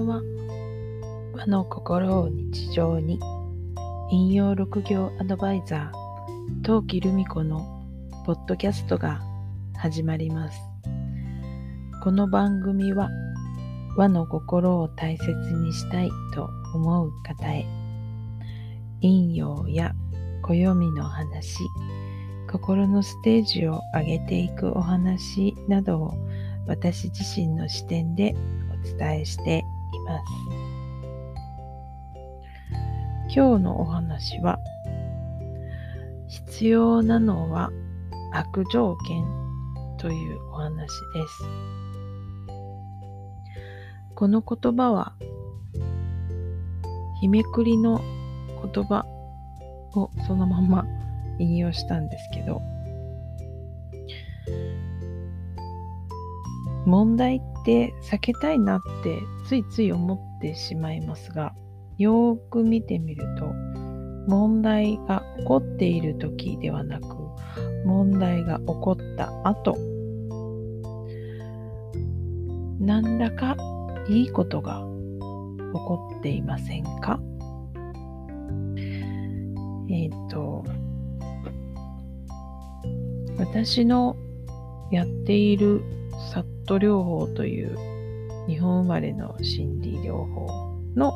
んは和の心を日常に引用六行アドバイザー陶器留美子のポッドキャストが始まります。この番組は和の心を大切にしたいと思う方へ引用や暦の話心のステージを上げていくお話などを私自身の視点でお伝えしています。今日のお話は必要なのは悪条件というお話です。この言葉は日めくりの言葉をそのまま引用したんですけど問題って避けたいなってついつい思ってしまいますがよーく見てみると問題が起こっている時ではなく問題が起こった後何らかいいことが起こっていませんか？えっ、ー、と私のやっているサット療法という日本生まれの心理療法の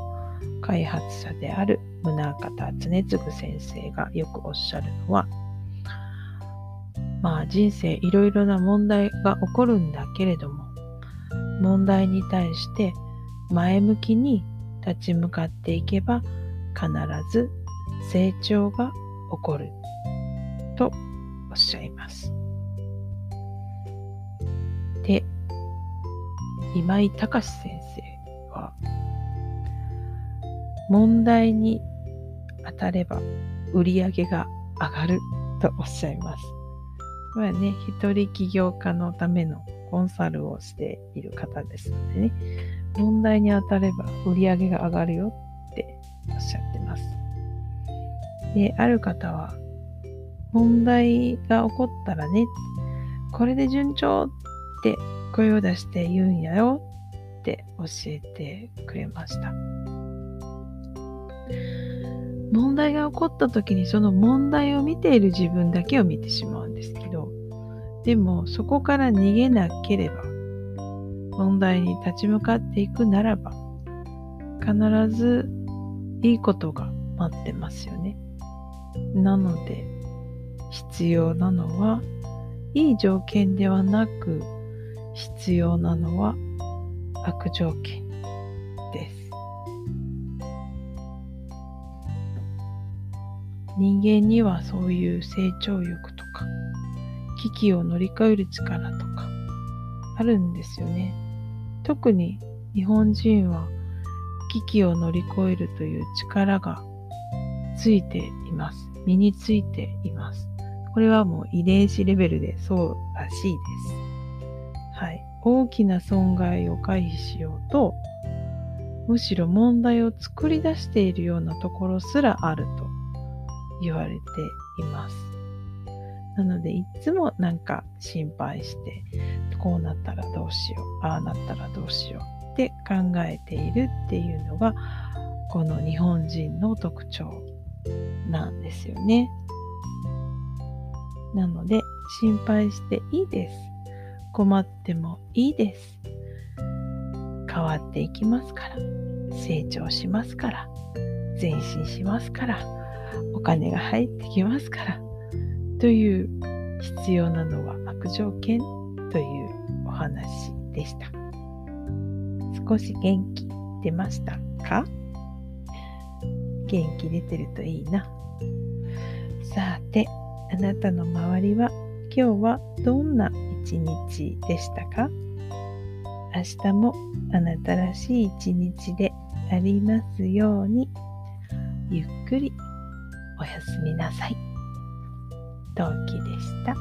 開発者である宗方常次先生がよくおっしゃるのはまあ人生いろいろな問題が起こるんだけれども問題に対して前向きに立ち向かっていけば必ず成長が起こるとおっしゃいます。で、今井隆先生は、問題に当たれば売り上げが上がるとおっしゃいます。これはね、一人起業家のためのコンサルをしている方ですのでね、問題に当たれば売り上げが上がるよっておっしゃってます。で、ある方は、問題が起こったらね、これで順調って声を出して言うんやよって教えてくれました。問題が起こった時にその問題を見ている自分だけを見てしまうんですけど、でもそこから逃げなければ、問題に立ち向かっていくならば、必ずいいことが待ってますよね。なので、必要なのは、いい条件ではなく、必要なのは悪条件です。人間にはそういう成長欲とか危機を乗り越える力とかあるんですよね。特に日本人は危機を乗り越えるという力がついています。身についています。これはもう遺伝子レベルでそうらしいです。はい。大きな損害を回避しようと、むしろ問題を作り出しているようなところすらあると言われています。なので、いつもなんか心配して、こうなったらどうしよう、ああなったらどうしようって考えているっていうのが、この日本人の特徴なんですよね。なので、心配していいです。困ってもいいです。変わっていきますから、成長しますから、前進しますから、お金が入ってきますから、という必要なのは悪条件というお話でした。少し元気出ましたか？元気出てるといいな。さて、あなたの周りは今日はどんな一日でしたか？明日もあなたらしい一日でありますようにゆっくりおやすみなさい。陶器でした。